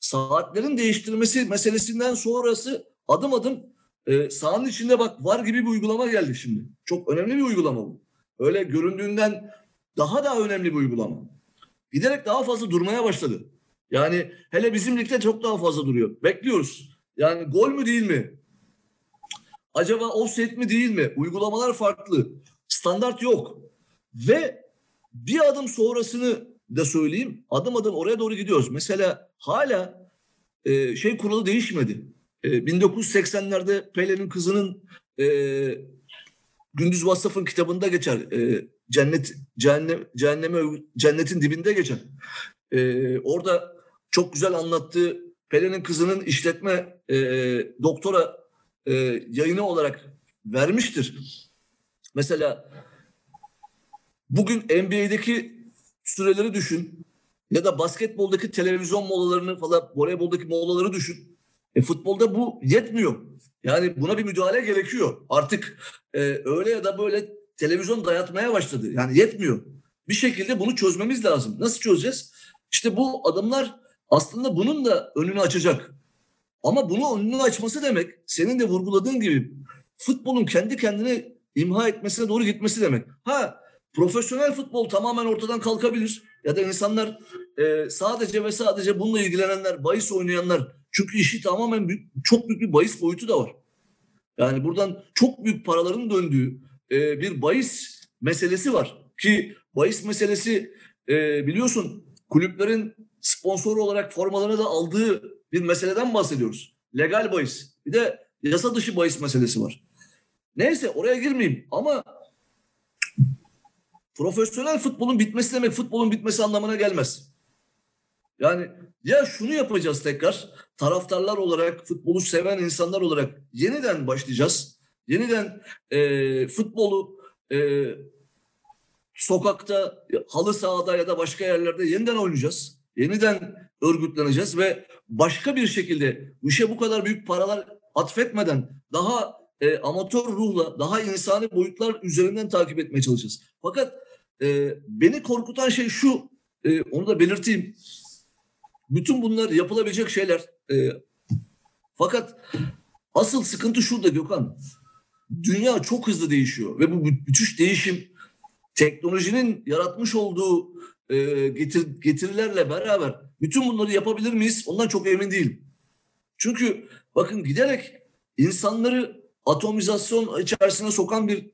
Saatlerin değiştirilmesi meselesinden sonrası adım adım e, sahanın içinde bak var gibi bir uygulama geldi şimdi. Çok önemli bir uygulama bu. Öyle göründüğünden daha da önemli bir uygulama. Giderek daha fazla durmaya başladı. Yani hele bizim ligde çok daha fazla duruyor. Bekliyoruz. Yani gol mü değil mi? Acaba offset mi değil mi? Uygulamalar farklı. Standart yok. Ve bir adım sonrasını da söyleyeyim. Adım adım oraya doğru gidiyoruz. Mesela hala e, şey kuralı değişmedi. E, 1980'lerde Pele'nin kızının e, Gündüz Vassaf'ın kitabında geçer. E, cennet cehennem cehenneme cennetin dibinde geçer. E, orada çok güzel anlattığı Pele'nin kızının işletme e, doktora e, yayını olarak vermiştir. Mesela bugün NBA'deki süreleri düşün ya da basketboldaki televizyon molalarını falan voleyboldaki molaları düşün. E, futbolda bu yetmiyor. Yani buna bir müdahale gerekiyor. Artık e, öyle ya da böyle televizyon dayatmaya başladı. Yani yetmiyor. Bir şekilde bunu çözmemiz lazım. Nasıl çözeceğiz? İşte bu adımlar aslında bunun da önünü açacak. Ama bunu önünü açması demek senin de vurguladığın gibi futbolun kendi kendine imha etmesine doğru gitmesi demek. Ha profesyonel futbol tamamen ortadan kalkabilir ya da insanlar e, sadece ve sadece bununla ilgilenenler, bahis oynayanlar çünkü işi tamamen büyük, çok büyük bir bahis boyutu da var. Yani buradan çok büyük paraların döndüğü e, bir bahis meselesi var ki bahis meselesi e, biliyorsun kulüplerin sponsor olarak formalarını da aldığı bir meseleden bahsediyoruz. Legal bahis. Bir de yasa dışı bahis meselesi var. Neyse oraya girmeyeyim ama profesyonel futbolun bitmesi demek futbolun bitmesi anlamına gelmez. Yani ya şunu yapacağız tekrar taraftarlar olarak futbolu seven insanlar olarak yeniden başlayacağız. Yeniden e, futbolu e, sokakta, halı sahada ya da başka yerlerde yeniden oynayacağız. Yeniden örgütleneceğiz ve başka bir şekilde bu işe bu kadar büyük paralar atfetmeden daha e, amatör ruhla, daha insani boyutlar üzerinden takip etmeye çalışacağız. Fakat e, beni korkutan şey şu, e, onu da belirteyim. Bütün bunlar yapılabilecek şeyler. E, fakat asıl sıkıntı şurada Gökhan. Dünya çok hızlı değişiyor ve bu müthiş değişim teknolojinin yaratmış olduğu e, getir, getirilerle beraber bütün bunları yapabilir miyiz? Ondan çok emin değilim. Çünkü bakın giderek insanları atomizasyon içerisine sokan bir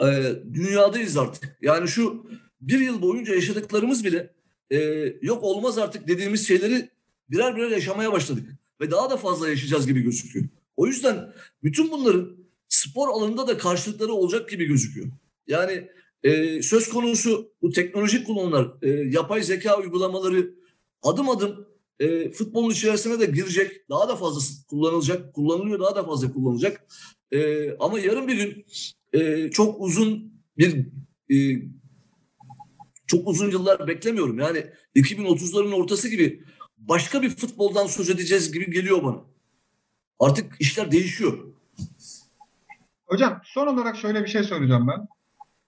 e, dünyadayız artık. Yani şu bir yıl boyunca yaşadıklarımız bile e, yok olmaz artık dediğimiz şeyleri birer birer yaşamaya başladık. Ve daha da fazla yaşayacağız gibi gözüküyor. O yüzden bütün bunların spor alanında da karşılıkları olacak gibi gözüküyor. Yani e, söz konusu bu teknolojik kullanımlar, e, yapay zeka uygulamaları adım adım e, futbolun içerisine de girecek. Daha da fazla kullanılacak, kullanılıyor daha da fazla kullanılacak. E, ama yarın bir gün e, çok uzun bir e, çok uzun yıllar beklemiyorum. Yani 2030'ların ortası gibi başka bir futboldan söz edeceğiz gibi geliyor bana. Artık işler değişiyor. Hocam son olarak şöyle bir şey soracağım ben.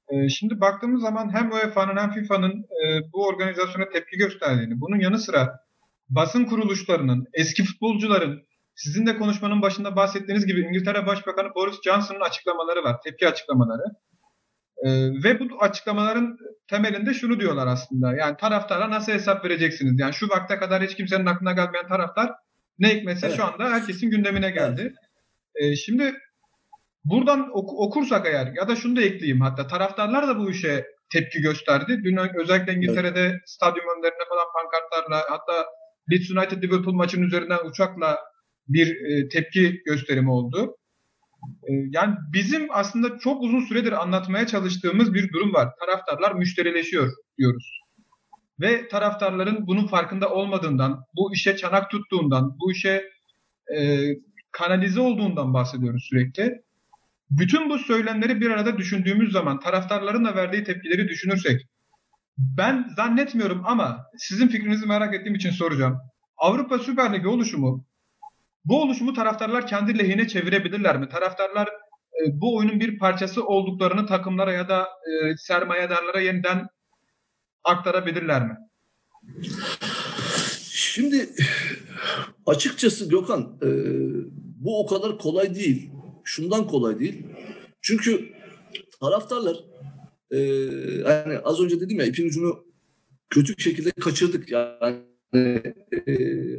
Ee, şimdi baktığımız zaman hem UEFA'nın hem FIFA'nın e, bu organizasyona tepki gösterdiğini, bunun yanı sıra basın kuruluşlarının, eski futbolcuların, sizin de konuşmanın başında bahsettiğiniz gibi İngiltere Başbakanı Boris Johnson'ın açıklamaları var, tepki açıklamaları. Ee, ve bu açıklamaların temelinde şunu diyorlar aslında. Yani taraftara nasıl hesap vereceksiniz? Yani şu vakte kadar hiç kimsenin aklına gelmeyen taraftar ne hikmetse evet. şu anda herkesin gündemine geldi. Evet. Ee, şimdi buradan ok- okursak eğer ya da şunu da ekleyeyim hatta taraftarlar da bu işe tepki gösterdi. Dün özellikle İngiltere'de evet. stadyum önlerine falan pankartlarla hatta Leeds United Liverpool maçının üzerinden uçakla bir e, tepki gösterimi oldu. E, yani bizim aslında çok uzun süredir anlatmaya çalıştığımız bir durum var. Taraftarlar müşterileşiyor diyoruz. Ve taraftarların bunun farkında olmadığından, bu işe çanak tuttuğundan, bu işe e, kanalize olduğundan bahsediyoruz sürekli. Bütün bu söylemleri bir arada düşündüğümüz zaman taraftarların da verdiği tepkileri düşünürsek ben zannetmiyorum ama sizin fikrinizi merak ettiğim için soracağım. Avrupa Süper Ligi oluşumu Bu oluşumu taraftarlar kendi lehine çevirebilirler mi? Taraftarlar e, bu oyunun bir parçası olduklarını takımlara ya da e, sermayedarlara yeniden aktarabilirler mi? Şimdi açıkçası Gökhan e, bu o kadar kolay değil. Şundan kolay değil. Çünkü taraftarlar e, yani az önce dedim ya ipin ucunu kötü bir şekilde kaçırdık. Yani e,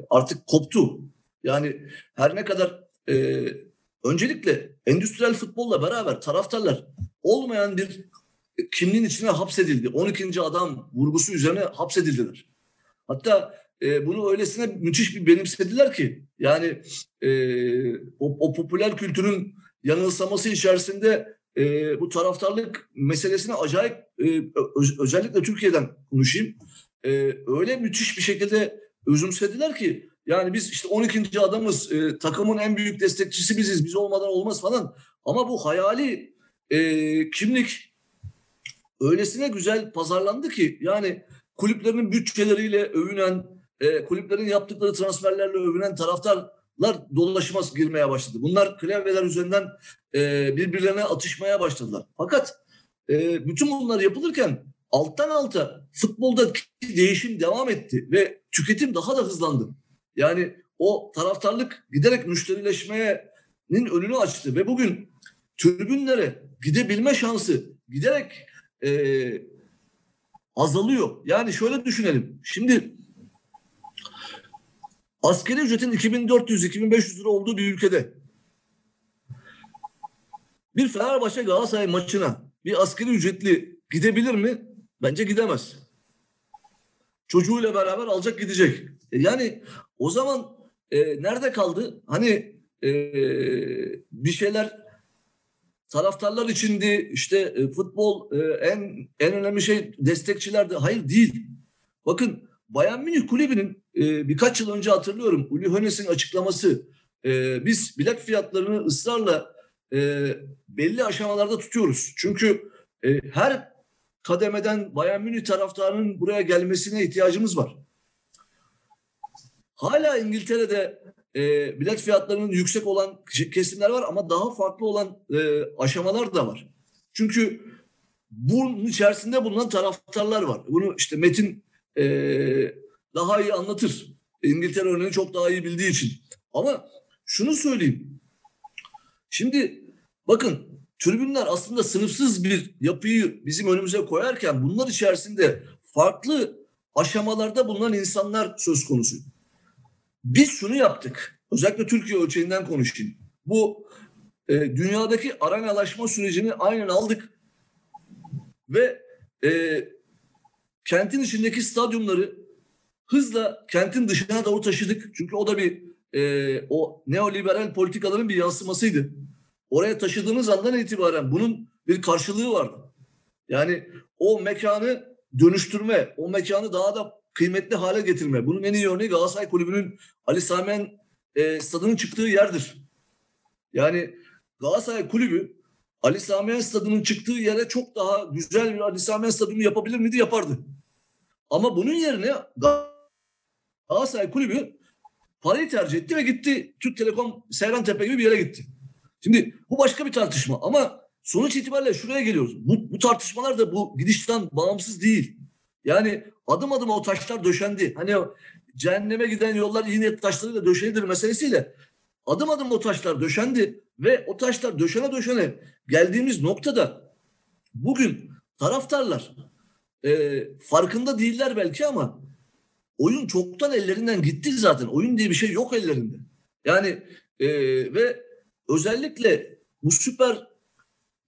artık koptu. Yani her ne kadar e, öncelikle endüstriyel futbolla beraber taraftarlar olmayan bir kimliğin içine hapsedildi. 12. adam vurgusu üzerine hapsedildiler. Hatta e, bunu öylesine müthiş bir benimsediler ki yani e, o, o popüler kültürün yanılsaması içerisinde e, bu taraftarlık meselesine acayip e, öz, özellikle Türkiye'den konuşayım. E, öyle müthiş bir şekilde özümsediler ki yani biz işte 12. adamız e, takımın en büyük destekçisi biziz biz olmadan olmaz falan ama bu hayali e, kimlik öylesine güzel pazarlandı ki yani kulüplerin bütçeleriyle övünen e, kulüplerin yaptıkları transferlerle övünen taraftarlar dolaşıma girmeye başladı. Bunlar klavyeler üzerinden e, birbirlerine atışmaya başladılar. Fakat e, bütün bunlar yapılırken alttan alta futbolda değişim devam etti ve tüketim daha da hızlandı. Yani o taraftarlık giderek müşterileşmenin önünü açtı ve bugün tribünlere gidebilme şansı giderek e, azalıyor. Yani şöyle düşünelim. Şimdi askeri ücretin 2400-2500 lira olduğu bir ülkede bir Fenerbahçe Galatasaray maçına bir askeri ücretli gidebilir mi? Bence gidemez. Çocuğuyla beraber alacak gidecek. E yani o zaman e, nerede kaldı? Hani e, bir şeyler taraftarlar içindi işte e, futbol e, en en önemli şey destekçilerdi. Hayır değil. Bakın Bayern Münih kulübünün e, birkaç yıl önce hatırlıyorum Uli Hoeneß'in açıklaması e, biz bilet fiyatlarını ısrarla e, belli aşamalarda tutuyoruz. Çünkü e, her kademeden Bayern Münih taraftarının buraya gelmesine ihtiyacımız var. Hala İngiltere'de e, bilet fiyatlarının yüksek olan kesimler var ama daha farklı olan e, aşamalar da var. Çünkü bunun içerisinde bulunan taraftarlar var. Bunu işte Metin e, daha iyi anlatır. İngiltere örneğini çok daha iyi bildiği için. Ama şunu söyleyeyim. Şimdi bakın tribünler aslında sınıfsız bir yapıyı bizim önümüze koyarken bunlar içerisinde farklı aşamalarda bulunan insanlar söz konusu. Biz şunu yaptık. Özellikle Türkiye ölçeğinden konuşayım. Bu e, dünyadaki arenalaşma sürecini aynen aldık ve e, kentin içindeki stadyumları hızla kentin dışına doğru taşıdık. Çünkü o da bir e, o neoliberal politikaların bir yansımasıydı. Oraya taşıdığınız andan itibaren bunun bir karşılığı vardı. Yani o mekanı dönüştürme, o mekanı daha da kıymetli hale getirme. Bunun en iyi örneği Galatasaray Kulübü'nün Ali Sami e, stadının çıktığı yerdir. Yani Galatasaray Kulübü Ali Sami stadının çıktığı yere çok daha güzel bir Ali Sami stadyumu yapabilir miydi? Yapardı. Ama bunun yerine Galatasaray Kulübü parayı tercih etti ve gitti Türk Telekom Seyran Tepe gibi bir yere gitti. Şimdi bu başka bir tartışma ama sonuç itibariyle şuraya geliyoruz. Bu, bu tartışmalar da bu gidişten bağımsız değil. Yani adım adım o taşlar döşendi. Hani o cehenneme giden yollar yine taşlarıyla döşenidir meselesiyle adım adım o taşlar döşendi ve o taşlar döşene döşene geldiğimiz noktada bugün taraftarlar e, farkında değiller belki ama oyun çoktan ellerinden gitti zaten. Oyun diye bir şey yok ellerinde. Yani e, ve özellikle bu Süper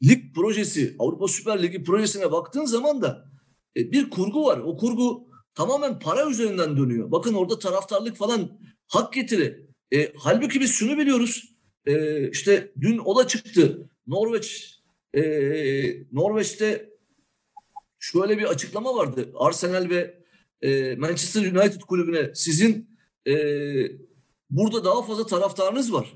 Lig projesi, Avrupa Süper Ligi projesine baktığın zaman da bir kurgu var. O kurgu tamamen para üzerinden dönüyor. Bakın orada taraftarlık falan hak getiri. E, halbuki biz şunu biliyoruz. E, işte dün ola çıktı. Norveç e, Norveç'te şöyle bir açıklama vardı. Arsenal ve e, Manchester United kulübüne sizin e, burada daha fazla taraftarınız var.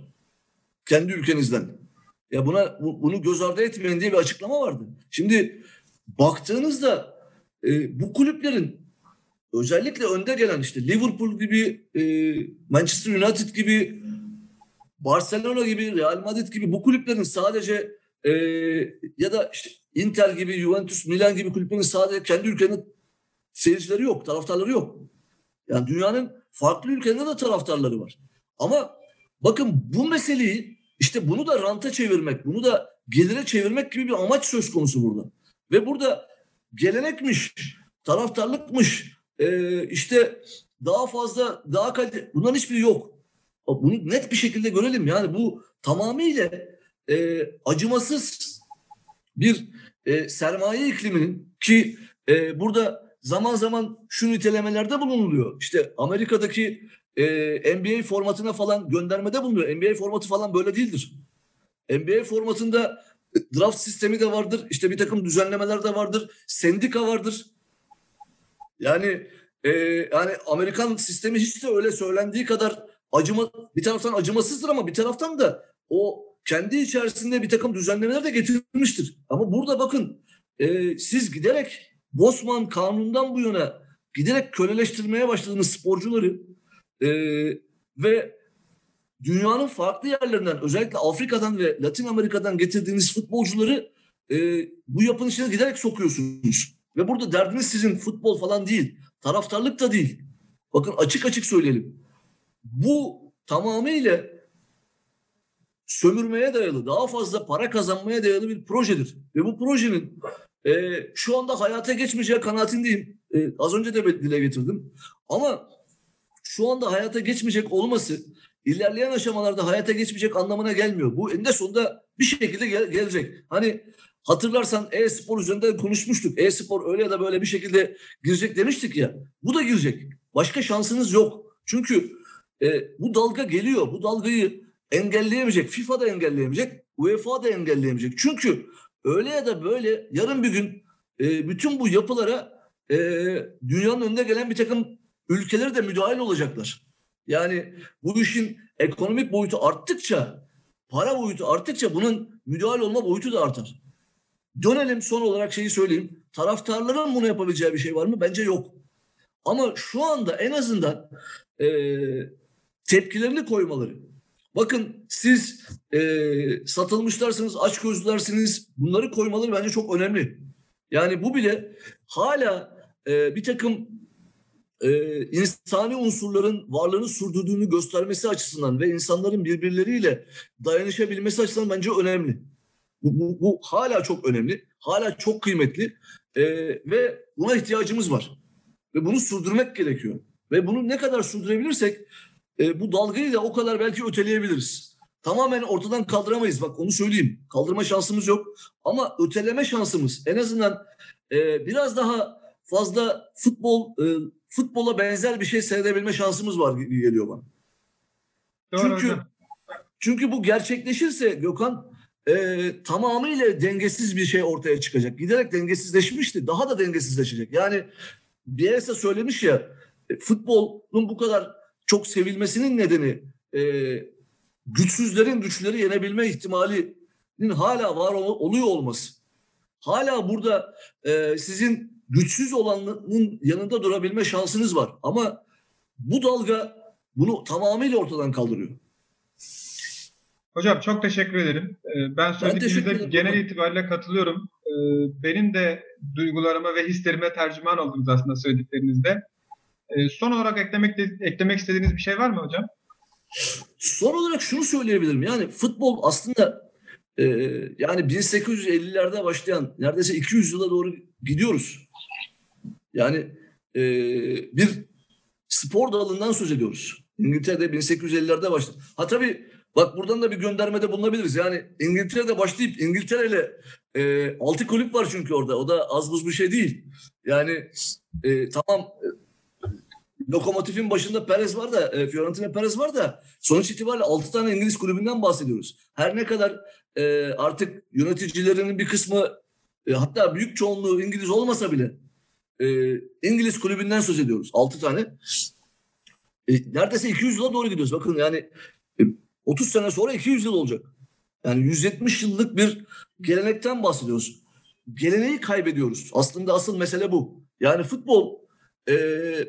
Kendi ülkenizden. Ya buna bunu göz ardı etmeyin diye bir açıklama vardı. Şimdi baktığınızda e, bu kulüplerin özellikle önde gelen işte Liverpool gibi, e, Manchester United gibi Barcelona gibi, Real Madrid gibi bu kulüplerin sadece e, ya da işte Inter gibi, Juventus, Milan gibi kulüplerin sadece kendi ülkenin seyircileri yok, taraftarları yok. Yani dünyanın farklı ülkelerinde de taraftarları var. Ama bakın bu meseleyi işte bunu da ranta çevirmek, bunu da gelire çevirmek gibi bir amaç söz konusu burada. Ve burada gelenekmiş, taraftarlıkmış, e, işte daha fazla, daha kalite, bunların hiçbiri yok. Bunu net bir şekilde görelim. Yani bu tamamıyla e, acımasız bir e, sermaye ikliminin ki e, burada zaman zaman şu nitelemelerde bulunuluyor. İşte Amerika'daki e, NBA formatına falan göndermede bulunuyor. NBA formatı falan böyle değildir. NBA formatında draft sistemi de vardır. İşte bir takım düzenlemeler de vardır. Sendika vardır. Yani e, yani Amerikan sistemi hiç de öyle söylendiği kadar acıma bir taraftan acımasızdır ama bir taraftan da o kendi içerisinde bir takım düzenlemeler de getirmiştir. Ama burada bakın e, siz giderek Bosman kanundan bu yana giderek köleleştirmeye başladığınız sporcuları e, ve dünyanın farklı yerlerinden özellikle Afrika'dan ve Latin Amerika'dan getirdiğiniz futbolcuları e, bu yapının içine giderek sokuyorsunuz. Ve burada derdiniz sizin futbol falan değil. Taraftarlık da değil. Bakın açık açık söyleyelim. Bu tamamıyla sömürmeye dayalı, daha fazla para kazanmaya dayalı bir projedir. Ve bu projenin e, şu anda hayata geçmeyeceği kanaatindeyim. E, az önce de dile getirdim. Ama şu anda hayata geçmeyecek olması ilerleyen aşamalarda hayata geçmeyecek anlamına gelmiyor. Bu eninde sonunda bir şekilde gel- gelecek. Hani hatırlarsan e-spor üzerinde konuşmuştuk. E-spor öyle ya da böyle bir şekilde girecek demiştik ya. Bu da girecek. Başka şansınız yok. Çünkü e, bu dalga geliyor. Bu dalgayı engelleyemeyecek. FIFA da engelleyemeyecek. UEFA da engelleyemeyecek. Çünkü öyle ya da böyle yarın bir gün e, bütün bu yapılara e, dünyanın önüne gelen bir takım ülkeleri de müdahil olacaklar. Yani bu işin ekonomik boyutu arttıkça, para boyutu arttıkça bunun müdahil olma boyutu da artar. Dönelim son olarak şeyi söyleyeyim. Taraftarların bunu yapabileceği bir şey var mı? Bence yok. Ama şu anda en azından e, tepkilerini koymaları. Bakın siz e, satılmışlarsınız, aç gözlersiniz. Bunları koymaları bence çok önemli. Yani bu bile hala e, bir takım e, insani unsurların varlığını sürdürdüğünü göstermesi açısından ve insanların birbirleriyle dayanışabilmesi açısından bence önemli. Bu, bu, bu hala çok önemli, hala çok kıymetli e, ve buna ihtiyacımız var. Ve bunu sürdürmek gerekiyor. Ve bunu ne kadar sürdürebilirsek e, bu dalgayı da o kadar belki öteleyebiliriz. Tamamen ortadan kaldıramayız bak onu söyleyeyim. Kaldırma şansımız yok ama öteleme şansımız en azından e, biraz daha fazla futbol e, futbola benzer bir şey seyredebilme şansımız var gibi geliyor bana. Doğru çünkü hocam. çünkü bu gerçekleşirse Gökhan e, tamamıyla dengesiz bir şey ortaya çıkacak. Giderek dengesizleşmişti. Daha da dengesizleşecek. Yani Bielsa söylemiş ya e, futbolun bu kadar çok sevilmesinin nedeni e, güçsüzlerin güçleri yenebilme ihtimalinin hala var ol, oluyor olması. Hala burada e, sizin güçsüz olanın yanında durabilme şansınız var. Ama bu dalga bunu tamamıyla ortadan kaldırıyor. Hocam çok teşekkür ederim. Ee, ben söylediğinizde genel itibariyle katılıyorum. Ee, benim de duygularıma ve hislerime tercüman oldunuz aslında söylediklerinizde. Ee, son olarak eklemek eklemek istediğiniz bir şey var mı hocam? Son olarak şunu söyleyebilirim. Yani futbol aslında e, yani 1850'lerde başlayan neredeyse 200 yıla doğru gidiyoruz. Yani e, bir spor dalından söz ediyoruz. İngiltere'de 1850'lerde başladı. Ha tabii bak buradan da bir göndermede bulunabiliriz. Yani İngiltere'de başlayıp İngiltere e, altı kulüp var çünkü orada. O da az buz bir şey değil. Yani e, tamam Lokomotif'in başında Perez var da, e, Fiorentina Perez var da sonuç itibariyle 6 tane İngiliz kulübünden bahsediyoruz. Her ne kadar e, artık yöneticilerinin bir kısmı e, hatta büyük çoğunluğu İngiliz olmasa bile e, İngiliz kulübünden söz ediyoruz. 6 tane. E, neredeyse 200 yıla doğru gidiyoruz. Bakın yani e, 30 sene sonra 200 yıl olacak. Yani 170 yıllık bir gelenekten bahsediyoruz. Geleneği kaybediyoruz. Aslında asıl mesele bu. Yani futbol e,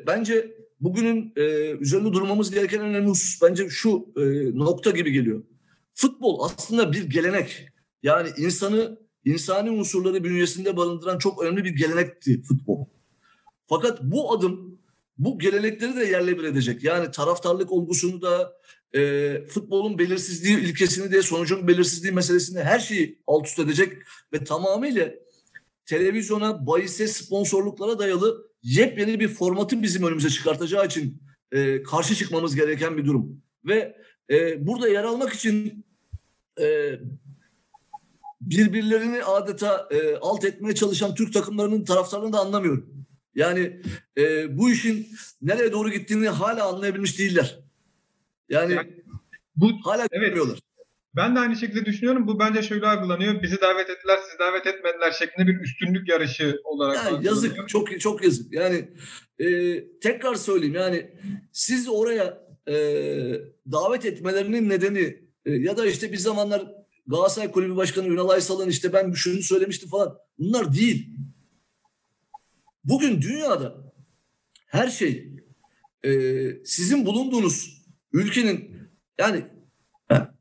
bence bugünün e, üzerinde durmamız gereken en önemli husus bence şu e, nokta gibi geliyor. Futbol aslında bir gelenek. Yani insanı insani unsurları bünyesinde barındıran çok önemli bir gelenekti futbol. Fakat bu adım bu gelenekleri de yerle bir edecek. Yani taraftarlık olgusunu da e, futbolun belirsizliği ilkesini de sonucun belirsizliği meselesini her şeyi alt üst edecek ve tamamıyla televizyona, bahise, sponsorluklara dayalı yepyeni bir formatı bizim önümüze çıkartacağı için e, karşı çıkmamız gereken bir durum. Ve e, burada yer almak için e, birbirlerini adeta e, alt etmeye çalışan Türk takımlarının taraftarını da anlamıyorum. Yani e, bu işin nereye doğru gittiğini hala anlayabilmiş değiller. Yani, yani bu hala evet. bilmiyorlar. Ben de aynı şekilde düşünüyorum. Bu bence şöyle algılanıyor. Bizi davet ettiler, sizi davet etmediler şeklinde bir üstünlük yarışı olarak yani Yazık, çok çok yazık. Yani e, tekrar söyleyeyim yani siz oraya e, davet etmelerinin nedeni e, ya da işte bir zamanlar Galatasaray Kulübü Başkanı Ünal Aysal'ın işte ben şunu söylemiştim falan. Bunlar değil. Bugün dünyada her şey e, sizin bulunduğunuz ülkenin yani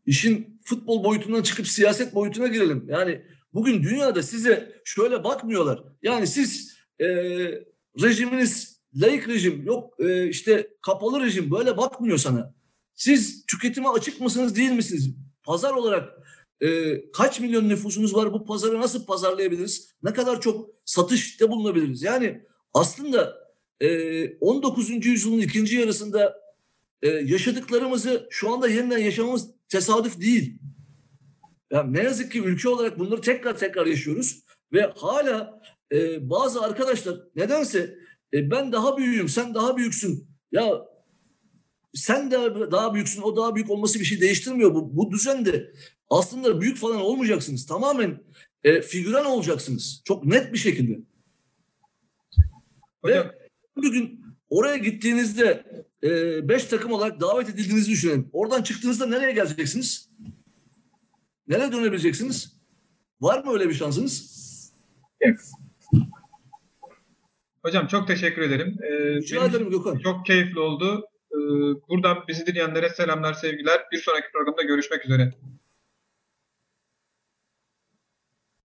işin futbol boyutundan çıkıp siyaset boyutuna girelim. Yani bugün dünyada size şöyle bakmıyorlar. Yani siz e, rejiminiz layık rejim yok e, işte kapalı rejim böyle bakmıyor sana. Siz tüketime açık mısınız değil misiniz? Pazar olarak e, kaç milyon nüfusunuz var bu pazarı nasıl pazarlayabiliriz? Ne kadar çok satışta bulunabiliriz? Yani aslında e, 19. yüzyılın ikinci yarısında e, yaşadıklarımızı şu anda yeniden yaşamamız tesadüf değil. Yani ne yazık ki ülke olarak bunları tekrar tekrar yaşıyoruz ve hala e, bazı arkadaşlar nedense e, ben daha büyüğüm, sen daha büyüksün. Ya sen de daha büyüksün, o daha büyük olması bir şey değiştirmiyor. Bu, bu düzende aslında büyük falan olmayacaksınız. Tamamen e, figüran olacaksınız. Çok net bir şekilde. Hocam. Ve bugün oraya gittiğinizde e, beş takım olarak davet edildiğinizi düşünelim. Oradan çıktığınızda nereye geleceksiniz? Nereye dönebileceksiniz? Var mı öyle bir şansınız? Evet. Hocam çok teşekkür ederim. Ee, Rica ederim Gökhan. Çok keyifli oldu. Ee, buradan bizi dinleyenlere selamlar, sevgiler. Bir sonraki programda görüşmek üzere.